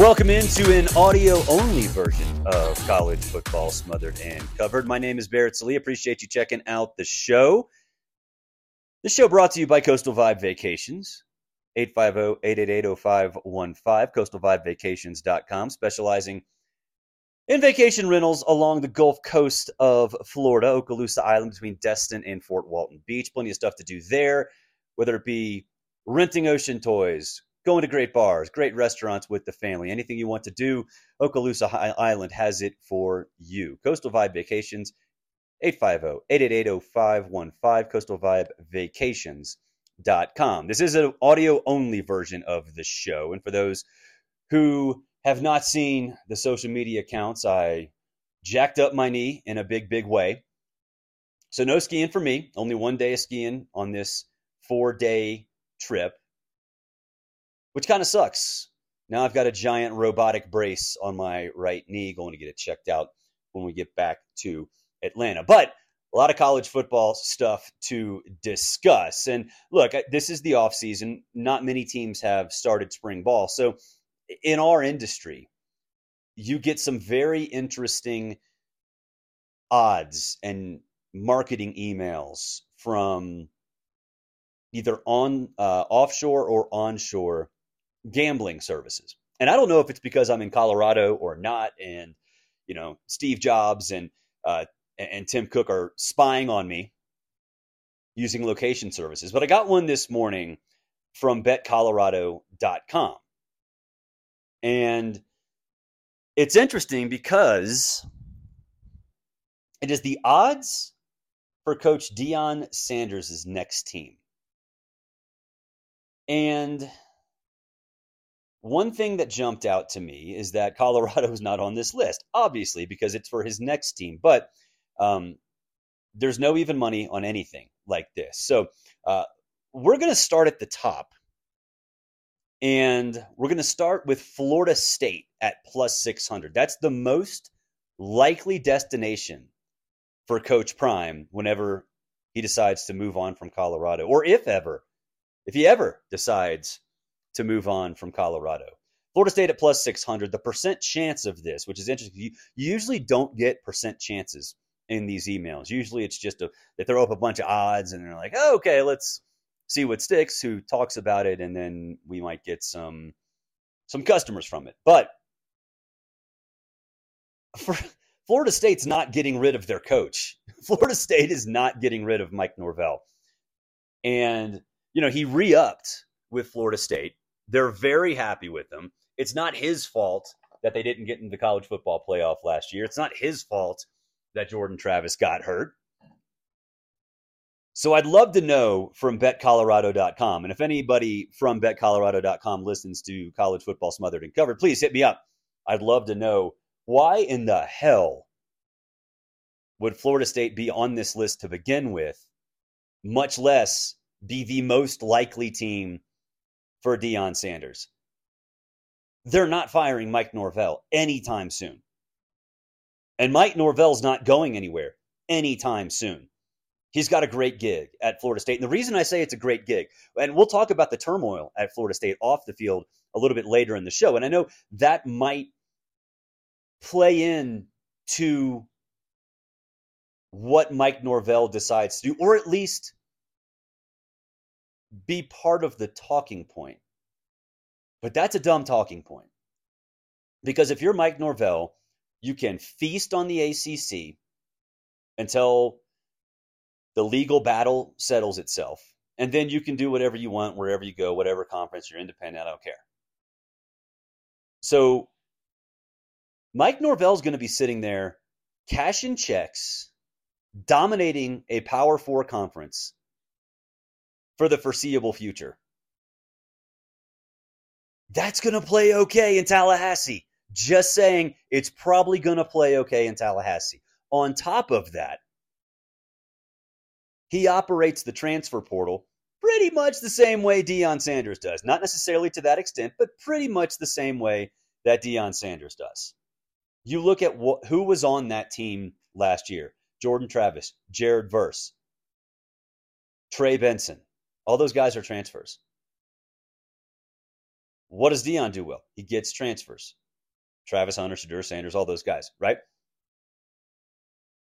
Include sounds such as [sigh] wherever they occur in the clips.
Welcome into an audio only version of college football smothered and covered. My name is Barrett Sallee. Appreciate you checking out the show. This show brought to you by Coastal Vibe Vacations. 850-888-0515, coastalvibevacations.com, specializing in vacation rentals along the Gulf Coast of Florida, Okaloosa Island between Destin and Fort Walton Beach. Plenty of stuff to do there, whether it be renting ocean toys, going to great bars, great restaurants with the family, anything you want to do, Okaloosa Island has it for you. Coastal Vibe Vacations, 850-888-0515, coastalvibevacations.com. This is an audio only version of the show. And for those who have not seen the social media accounts, I jacked up my knee in a big, big way. So no skiing for me. Only one day of skiing on this four day trip, which kind of sucks. Now I've got a giant robotic brace on my right knee, going to get it checked out when we get back to Atlanta. But a lot of college football stuff to discuss. And look, this is the offseason. Not many teams have started spring ball. So in our industry, you get some very interesting odds and marketing emails from either on uh, offshore or onshore gambling services. And I don't know if it's because I'm in Colorado or not, and you know Steve Jobs and uh, and Tim Cook are spying on me using location services. But I got one this morning from BetColorado.com, and it's interesting because it is the odds for Coach Deion Sanders' next team. And one thing that jumped out to me is that [laughs] Colorado is not on this list, obviously, because it's for his next team. But um, there's no even money on anything like this. So uh, we're going to start at the top. And we're going to start with Florida State at plus 600. That's the most likely destination for Coach Prime whenever he decides to move on from Colorado, or if ever, if he ever decides to move on from Colorado. Florida State at plus 600. The percent chance of this, which is interesting, you, you usually don't get percent chances in these emails. Usually it's just a, they throw up a bunch of odds and they're like, oh, okay, let's see what sticks, who talks about it, and then we might get some some customers from it. But for, Florida State's not getting rid of their coach. [laughs] Florida State is not getting rid of Mike Norvell. And, you know, he re upped with Florida State. They're very happy with him. It's not his fault that they didn't get in the college football playoff last year. It's not his fault that Jordan Travis got hurt. So I'd love to know from betcolorado.com. And if anybody from betcolorado.com listens to college football smothered and covered, please hit me up. I'd love to know why in the hell would Florida State be on this list to begin with, much less be the most likely team for Deion Sanders. They're not firing Mike Norvell anytime soon. And Mike Norvell's not going anywhere anytime soon. He's got a great gig at Florida State. And the reason I say it's a great gig, and we'll talk about the turmoil at Florida State off the field a little bit later in the show. And I know that might play in to what Mike Norvell decides to do, or at least be part of the talking point. But that's a dumb talking point. Because if you're Mike Norvell, you can feast on the ACC until the legal battle settles itself. And then you can do whatever you want, wherever you go, whatever conference you're independent, I don't care. So Mike Norvell's going to be sitting there cashing checks, dominating a Power Four conference for the foreseeable future. That's going to play okay in Tallahassee. Just saying, it's probably going to play okay in Tallahassee. On top of that, he operates the transfer portal pretty much the same way Deion Sanders does. Not necessarily to that extent, but pretty much the same way that Deion Sanders does. You look at wh- who was on that team last year Jordan Travis, Jared Verse, Trey Benson. All those guys are transfers. What does Deion do well? He gets transfers. Travis Hunter, Shedeur Sanders, all those guys, right?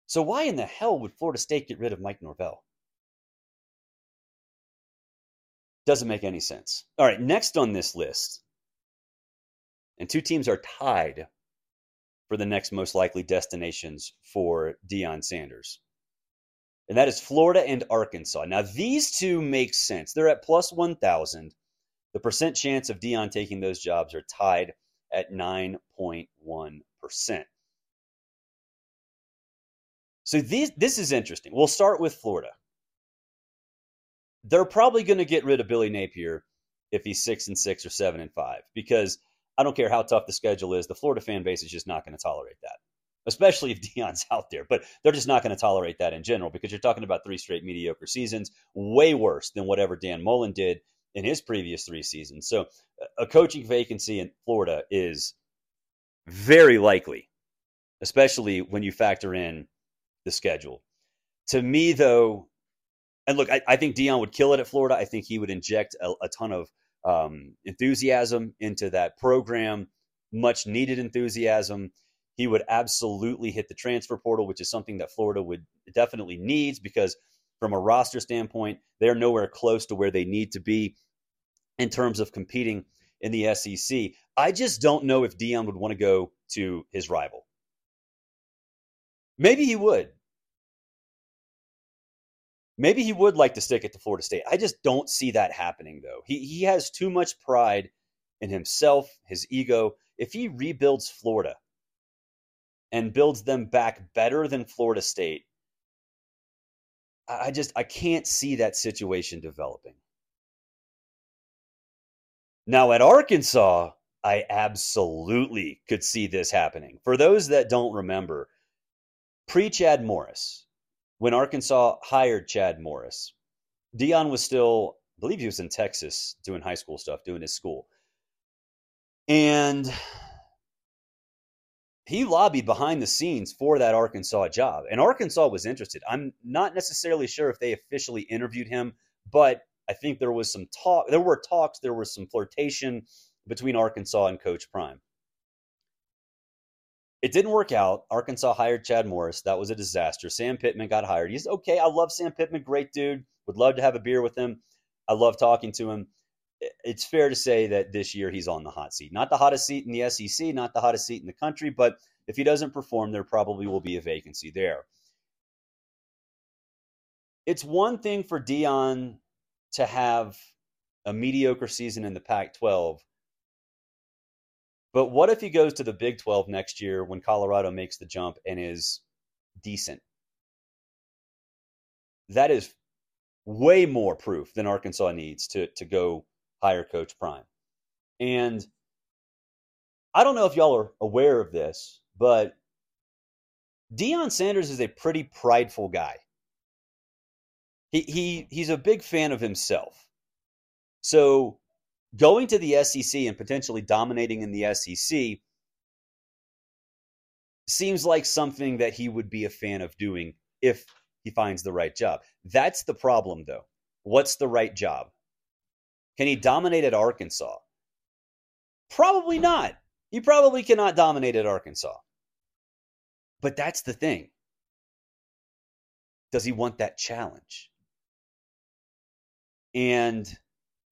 So why in the hell would Florida State get rid of Mike Norvell? Doesn't make any sense. All right, next on this list, and two teams are tied for the next most likely destinations for Deion Sanders. And that is Florida and Arkansas. Now, these two make sense. They're at plus 1,000. The percent chance of Deion taking those jobs are tied at 9.1%. So these, this is interesting. We'll start with Florida. They're probably going to get rid of Billy Napier if he's six and six or seven and five because I don't care how tough the schedule is. The Florida fan base is just not going to tolerate that, especially if [laughs] Deion's out there. But they're just not going to tolerate that in general because you're talking about three straight mediocre seasons, way worse than whatever Dan Mullen did in his previous three seasons. So a coaching vacancy in Florida is very likely, especially when you factor in the schedule. To me, though, and look, I, I think Deion would kill it at Florida. I think he would inject a, a ton of um, enthusiasm into that program, much needed enthusiasm. He would absolutely hit the transfer portal, which is something that Florida would definitely needs because from a roster standpoint, they're nowhere close to where they need to be in terms of competing in the SEC. I just don't know if Deion would want to go to his rival. Maybe he would. Maybe he would like to stick it to Florida State. I just don't see that happening, though. He he has too much pride in himself, his ego. If he rebuilds Florida and builds them back better than Florida State, I just I can't see that situation developing. Now at Arkansas, I absolutely could see this happening. For those that don't remember, pre Chad Morris, when Arkansas hired Chad Morris, Deion was still, I believe he was in Texas doing high school stuff, doing his school. And he lobbied behind the scenes for that Arkansas job. And Arkansas was interested. I'm not necessarily sure if they officially interviewed him, but I think there was some talk. There were talks. There was some flirtation between Arkansas and Coach Prime. It didn't work out. Arkansas hired Chad Morris. That was a disaster. Sam Pittman got hired. He's okay. I love Sam Pittman. Great dude. Would love to have a beer with him. I love talking to him. It's fair to say that this year he's on the hot seat. Not the hottest seat in the SEC, not the hottest seat in the country, but if he doesn't perform, there probably will be a vacancy there. It's one thing for Deion to have a mediocre season in the Pac 12. But what if he goes to the Big 12 next year when Colorado makes the jump and is decent? That is way more proof than Arkansas needs to, to go hire Coach Prime. And I don't know if y'all are aware of this, but Deion Sanders is a pretty prideful guy. He, he he's a big fan of himself. So going to the SEC and potentially dominating in the SEC seems like something that he would be a fan of doing if he finds the right job. That's the problem, though. What's the right job? Can he dominate at Arkansas? Probably not. He probably cannot dominate at Arkansas. But that's the thing. Does he want that challenge? And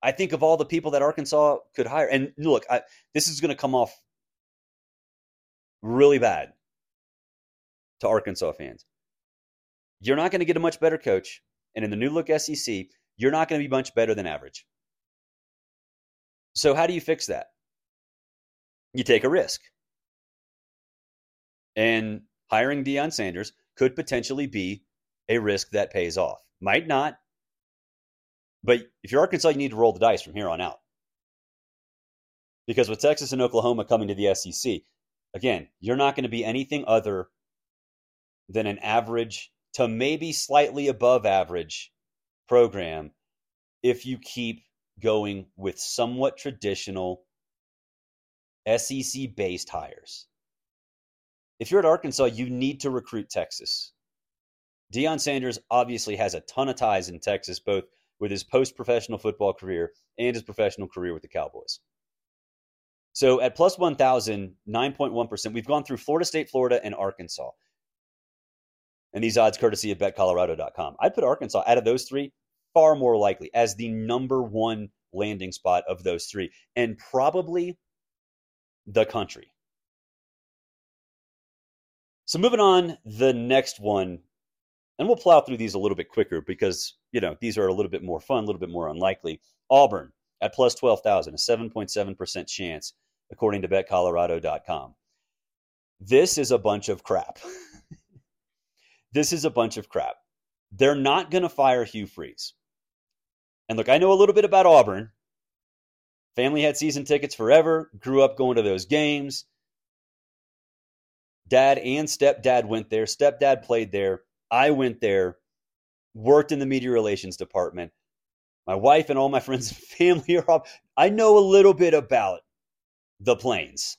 I think of all the people that Arkansas could hire, and look, I, this is going to come off really bad to Arkansas fans. You're not going to get a much better coach, and in the new look SEC, you're not going to be much better than average. So, how do you fix that? You take a risk. And hiring Deion Sanders could potentially be a risk that pays off. Might not. But if you're Arkansas, you need to roll the dice from here on out. Because with Texas and Oklahoma coming to the SEC, again, you're not going to be anything other than an average to maybe slightly above average program if you keep going with somewhat traditional SEC based hires. If you're at Arkansas, you need to recruit Texas. Deion Sanders obviously has a ton of ties in Texas, both with his post professional football career and his professional career with the Cowboys. So at plus 1,000, 9.1%, we've gone through Florida State, Florida, and Arkansas. And these odds courtesy of betcolorado.com. I'd put Arkansas out of those three far more likely as the number one landing spot of those three, and probably the country. So moving on, the next one, and we'll plow through these a little bit quicker because you know these are a little bit more fun, a little bit more unlikely. Auburn at plus twelve thousand, a seven point seven percent chance, according to BetColorado.com. This is a bunch of crap. [laughs] this is a bunch of crap. They're not going to fire Hugh Freeze. And look, I know a little bit about Auburn. Family had season tickets forever, grew up going to those games. Dad and stepdad went there. Stepdad played there. I went there, worked in the media relations department. My wife and all my [laughs] friends and family are up. I know a little bit about the plains.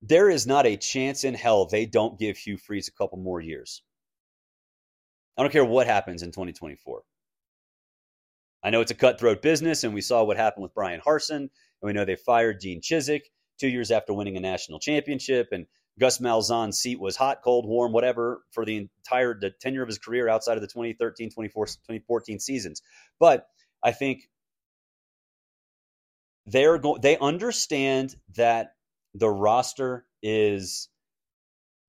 There is not a chance in hell they don't give Hugh Freeze a couple more years. I don't care what happens in 2024. I know it's a cutthroat business, and we saw what happened with Bryan Harsin, and we know they fired Gene Chizik two years after winning a national championship, and Gus Malzahn's seat was hot, cold, warm, whatever for the entire the tenure of his career outside of the 2013, 2014 seasons. But I think they're they understand that the roster is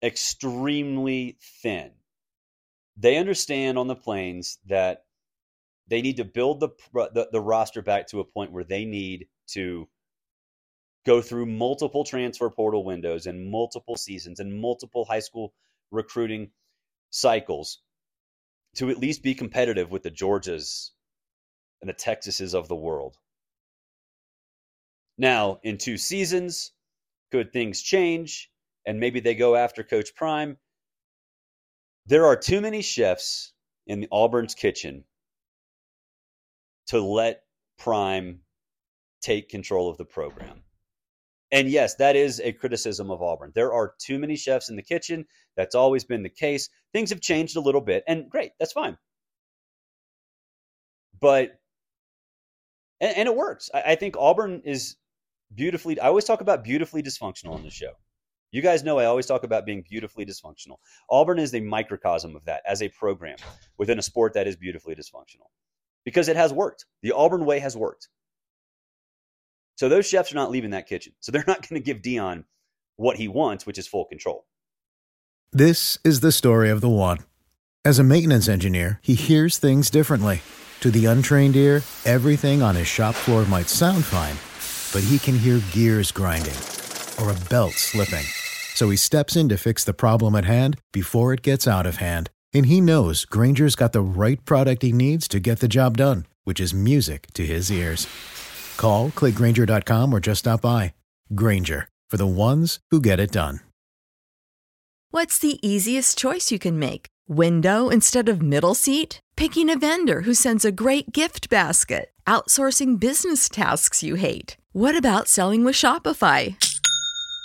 extremely thin. They understand on the plains that they need to build the, the, the roster back to a point where they need to go through multiple transfer portal windows and multiple seasons and multiple high school recruiting cycles to at least be competitive with the Georgias and the Texases of the world. Now, in two seasons, could things change and maybe they go after Coach Prime? There are too many chefs in the Auburn's kitchen to let Prime take control of the program. And yes, that is a criticism of Auburn. There are too many chefs in the kitchen. That's always been the case. Things have changed a little bit, and great, that's fine. But, and, and it works. I, I think Auburn is beautifully, I always talk about beautifully dysfunctional on the show. You guys know I always talk about being beautifully dysfunctional. Auburn is a microcosm of that as a program within a sport that is beautifully dysfunctional because it has worked. The Auburn way has worked. So those chefs are not leaving that kitchen. So they're not going to give Deion what he wants, which is full control. This is the story of the one. As a maintenance engineer, he hears things differently. To the untrained ear, everything on his shop floor might sound fine, but he can hear gears grinding or a belt slipping. So he steps in to fix the problem at hand before it gets out of hand. And he knows Grainger's got the right product he needs to get the job done, which is music to his ears. Call, clickgrainger.com, or just stop by. Grainger, for the ones who get it done. What's the easiest choice you can make? Window instead of middle seat? Picking a vendor who sends a great gift basket? Outsourcing business tasks you hate? What about selling with Shopify?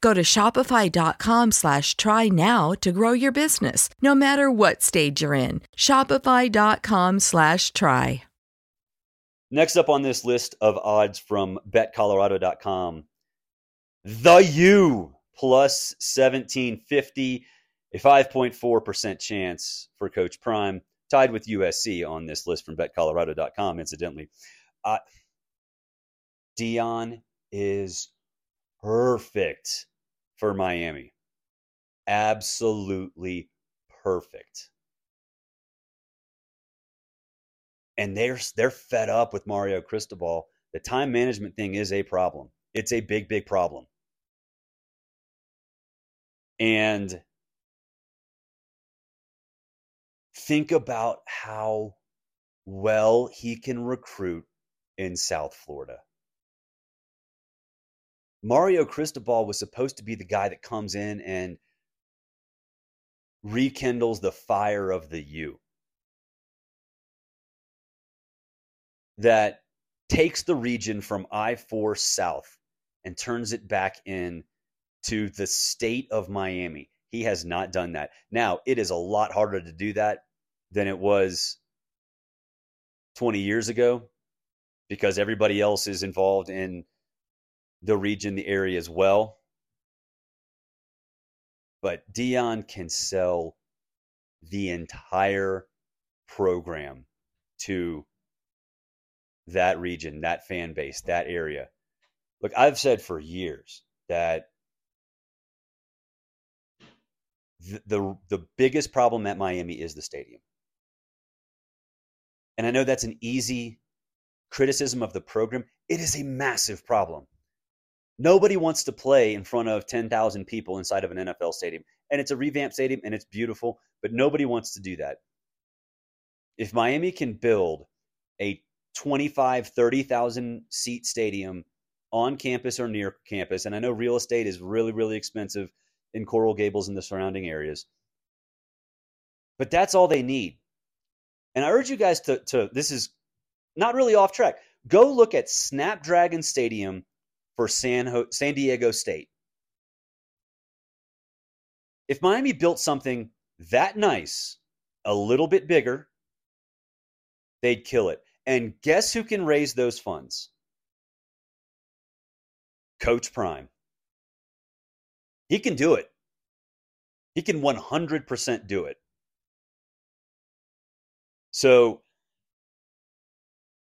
Go to shopify.com slash try now to grow your business, no matter what stage you're in. Shopify.com slash try. Next up on this list of odds from betcolorado.com, the U plus 1750, a 5.4% chance for Coach Prime, tied with USC on this list from betcolorado.com, incidentally. Uh, Deion is perfect for Miami. Absolutely perfect. and they're they're fed up with Mario Cristobal. The time management thing is a problem. It's a big, big problem. And think about how well he can recruit in South Florida. Mario Cristobal was supposed to be the guy that comes in and rekindles the fire of the U. that takes the region from I 4 south and turns it back in to the state of Miami. He has not done that. Now, it is a lot harder to do that than it was 20 years ago because everybody else is involved in the region, the area as well. But Deion can sell the entire program to that region, that fan base, that area. Look, I've said for years that the, the, the biggest problem at Miami is the stadium. And I know that's an easy criticism of the program. It is a massive problem. Nobody wants to play in front of 10,000 people inside of an NFL stadium. And it's a revamped stadium and it's beautiful, but nobody wants to do that. If Miami can build a 25, 30,000 seat stadium on campus or near campus. And I know real estate is really, really expensive in Coral Gables and the surrounding areas. But that's all they need. And I urge you guys to, to this is not really off track. Go look at Snapdragon Stadium for San, Ho- San Diego State. If Miami built something that nice, a little bit bigger, they'd kill it. And guess who can raise those funds? Coach Prime. He can do it. He can 100% do it. So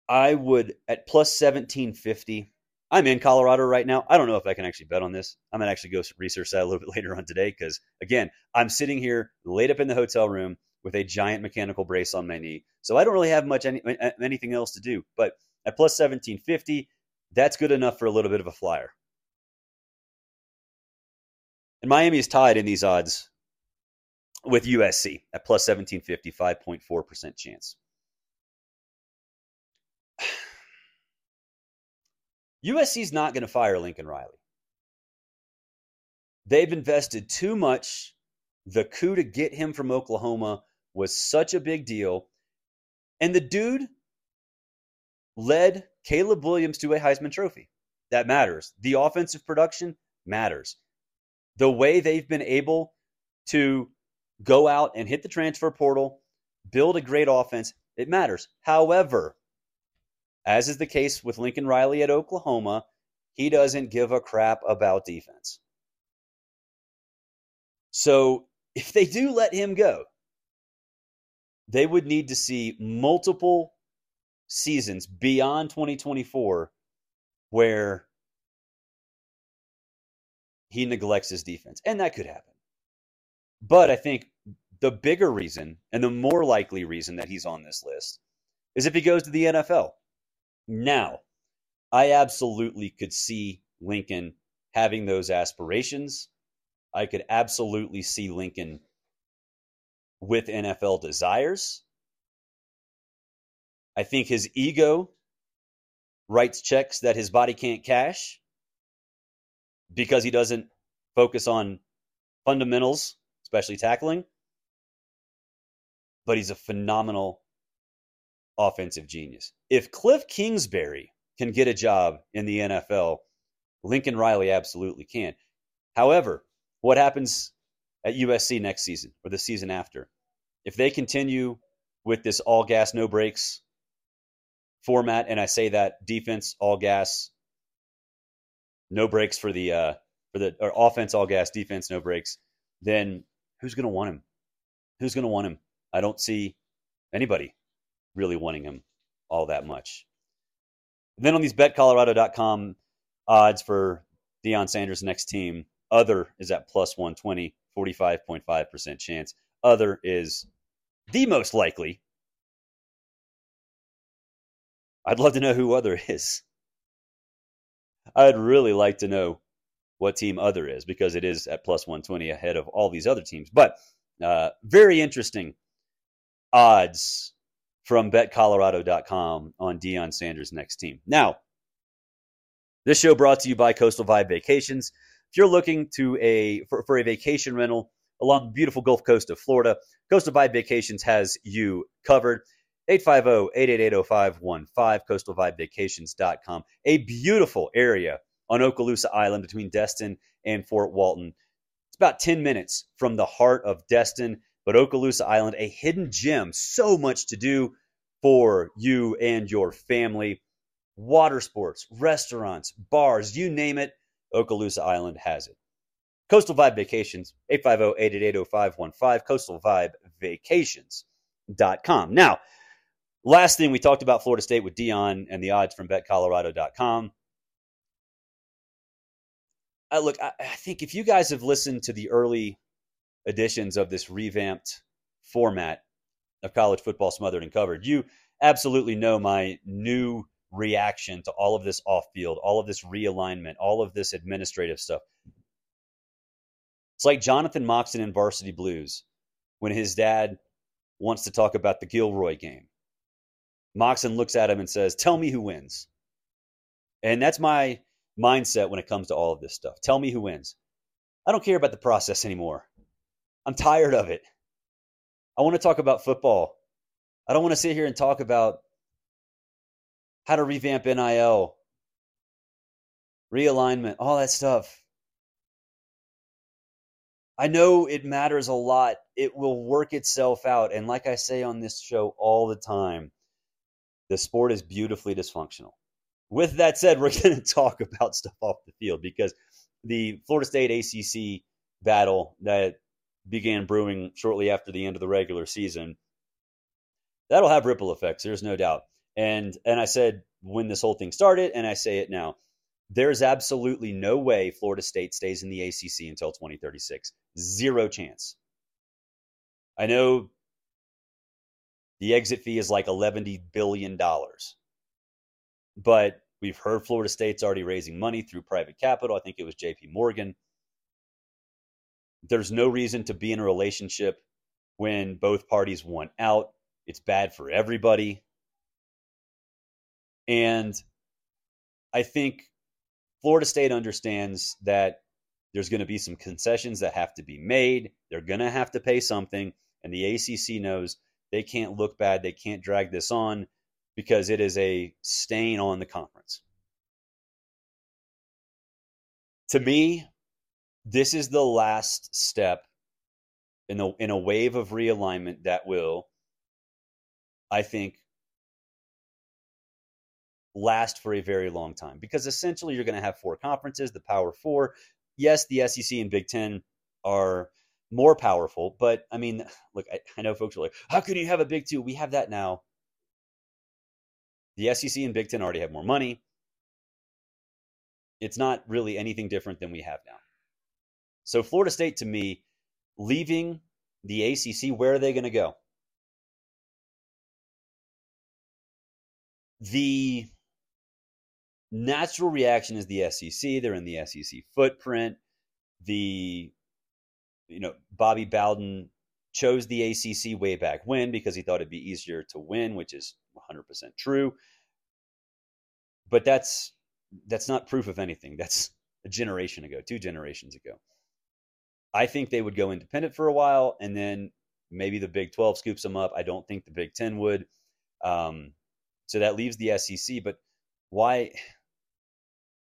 I would, at plus 1750, I'm in Colorado right now. I don't know if I can actually bet on this. I'm going to actually go research that a little [laughs] bit later on today because, again, I'm sitting here laid up in the hotel room with a giant mechanical brace on my knee. So I don't really have much any, anything else to do. But at plus 1750, that's good enough for a little bit of a flyer. And Miami is tied in these odds with USC at plus 1750, 5.4% chance. USC's not going to fire Lincoln Riley. They've invested too much. The coup to get him from Oklahoma was such a big deal. And the dude led Caleb Williams to a Heisman Trophy. That matters. The offensive production matters. The way they've been able to go out and hit the transfer portal, build a great offense, it matters. However, as is the case with Lincoln Riley at Oklahoma, he doesn't give a crap about defense. So if they do let him go, they would need to see multiple seasons beyond 2024 where he neglects his defense. And that could happen. But I think the bigger reason and the more likely reason that he's on this list is if he goes to the NFL. Now, I absolutely could see Lincoln having those aspirations. I could absolutely see Lincoln with NFL desires. I think his ego writes checks that his body can't cash because he doesn't focus on fundamentals, especially tackling. But he's a phenomenal offensive genius. If Cliff Kingsbury can get a job in the NFL, Lincoln Riley absolutely can. However, what happens at USC next season or the season after? If they continue with this all gas, no brakes format, and I say that defense, all gas, no brakes for the uh, for the or offense, all gas, defense, no brakes, then who's going to want him? Who's going to want him? I don't see anybody really wanting him all that much. then on these betcolorado.com odds for Deion Sanders' next team, other is at plus 120, 45.5% chance. Other is the most likely. I'd love to know who other is. I'd really like to know what team other is because it is at plus 120 ahead of all these other teams. But uh, very interesting odds from betcolorado.com on Deion Sanders' next team. Now, this show brought to you by Coastal Vibe Vacations. If you're looking to a for, for a vacation rental along the beautiful Gulf Coast of Florida, Coastal Vibe Vacations has you covered. 850-888-0515, coastalvibevacations.com. A beautiful area on Okaloosa Island between Destin and Fort Walton. It's about 10 minutes from the heart of Destin, but Okaloosa Island, a hidden gem. So much to do for you and your family. Water sports, restaurants, bars, you name it, Okaloosa Island has it. Coastal Vibe Vacations, 850-888-0515, coastalvibevacations.com. Now, last thing we talked about Florida State with Deion and the odds from betcolorado.com. I look, I, I think if you guys have listened to the early editions of this revamped format of college football smothered and covered, you absolutely know my new reaction to all of this off field, all of this realignment, all of this administrative stuff. It's like Jonathan Moxon in Varsity Blues when his dad wants to talk about the Gilroy game. Moxon looks at him and says, Tell me who wins. And that's my mindset when it comes to all of this stuff. Tell me who wins. I don't care about the process anymore. I'm tired of it. I want to talk about football. I don't want to sit here and talk about how to revamp NIL, realignment, all that stuff. I know it matters a lot. It will work itself out. And like I say on this show all the time, the sport is beautifully dysfunctional. With that said, we're [laughs] going to talk about stuff off the field because the Florida State ACC battle that began brewing shortly after the end of the regular season that'll have ripple effects there's no doubt. And and i said when this whole thing started and i say it now there's absolutely no way florida state stays in the acc until 2036 zero chance. I know the exit fee is like $11 billion but we've heard florida state's already raising money through private capital. I think it was jp morgan there's no reason to be in a relationship when both parties want out. It's bad for everybody. And I think Florida State understands that there's going to be some concessions that have to be made. They're going to have to pay something. And the ACC knows they can't look bad. They can't drag this on because it is a stain on the conference. To me, this is the last step in the in a wave of realignment that will i think last for a very long time because essentially you're going to have four conferences the power four yes the sec and big ten are more powerful but i mean [sighs] look i, I know folks are like how can you have a big two we have that now The SEC and Big Ten already have more money. It's not really anything different than we have now. So, Florida State, to me, leaving the ACC, where are they going to go? The natural reaction is the SEC. They're in the SEC footprint. The, you know, Bobby Bowden chose the ACC way back when because he thought it'd be easier to win, which is 100% true. But that's that's not proof of anything. That's a generation ago, two generations ago. I think they would go independent for a while, and then maybe the Big 12 scoops them up. I don't think the Big 10 would. Um, so that leaves the SEC. But why?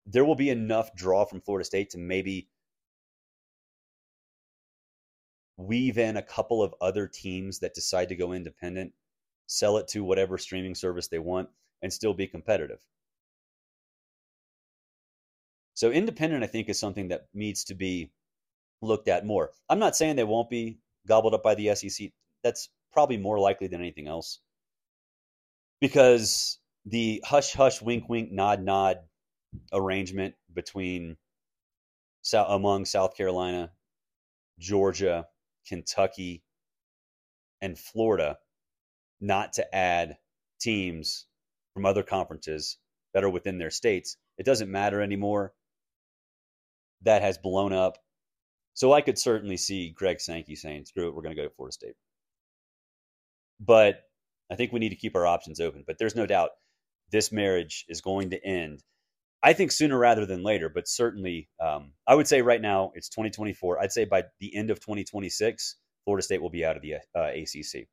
There will be enough draw from Florida State to maybe weave in a couple of other teams that decide to go independent, sell it to whatever streaming service they want, and still be competitive. So independent, I think, is something that needs to be looked at more. I'm not saying they won't be gobbled up by the SEC. That's probably more likely than anything else. Because the hush hush wink wink nod nod arrangement between among South Carolina, Georgia, Kentucky, and Florida not to add teams from other conferences that are within their states. It doesn't matter anymore. That has blown up. So I could certainly see Greg Sankey saying, screw it, we're going to go to Florida State. But I think we need to keep our options open. But there's no doubt this marriage is going to end. I think sooner rather than later, but certainly, um, I would say right now it's 2024. I'd say by the end of 2026, Florida State will be out of the uh, ACC.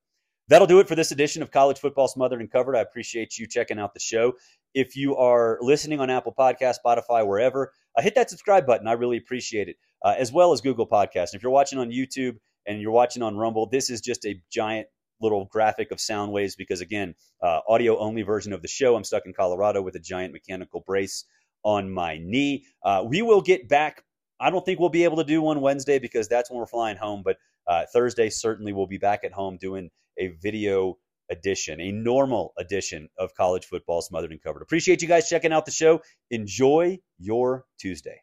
That'll do it for this edition of College Football Smothered and Covered. I appreciate you checking out the show. If you are listening on Apple Podcast, Spotify, wherever, uh, hit that subscribe button. I really appreciate it, uh, as well as Google Podcast. If you're watching on YouTube and you're watching on Rumble, this is just a giant little graphic of sound waves because, again, uh, audio only version of the show. I'm stuck in Colorado with a giant mechanical brace on my knee. Uh, we will get back. I don't think we'll be able to do one Wednesday because that's when we're flying home, but uh, Thursday certainly we'll be back at home doing a video edition, a normal edition of college football smothered and covered. Appreciate you guys checking out the show. Enjoy your Tuesday.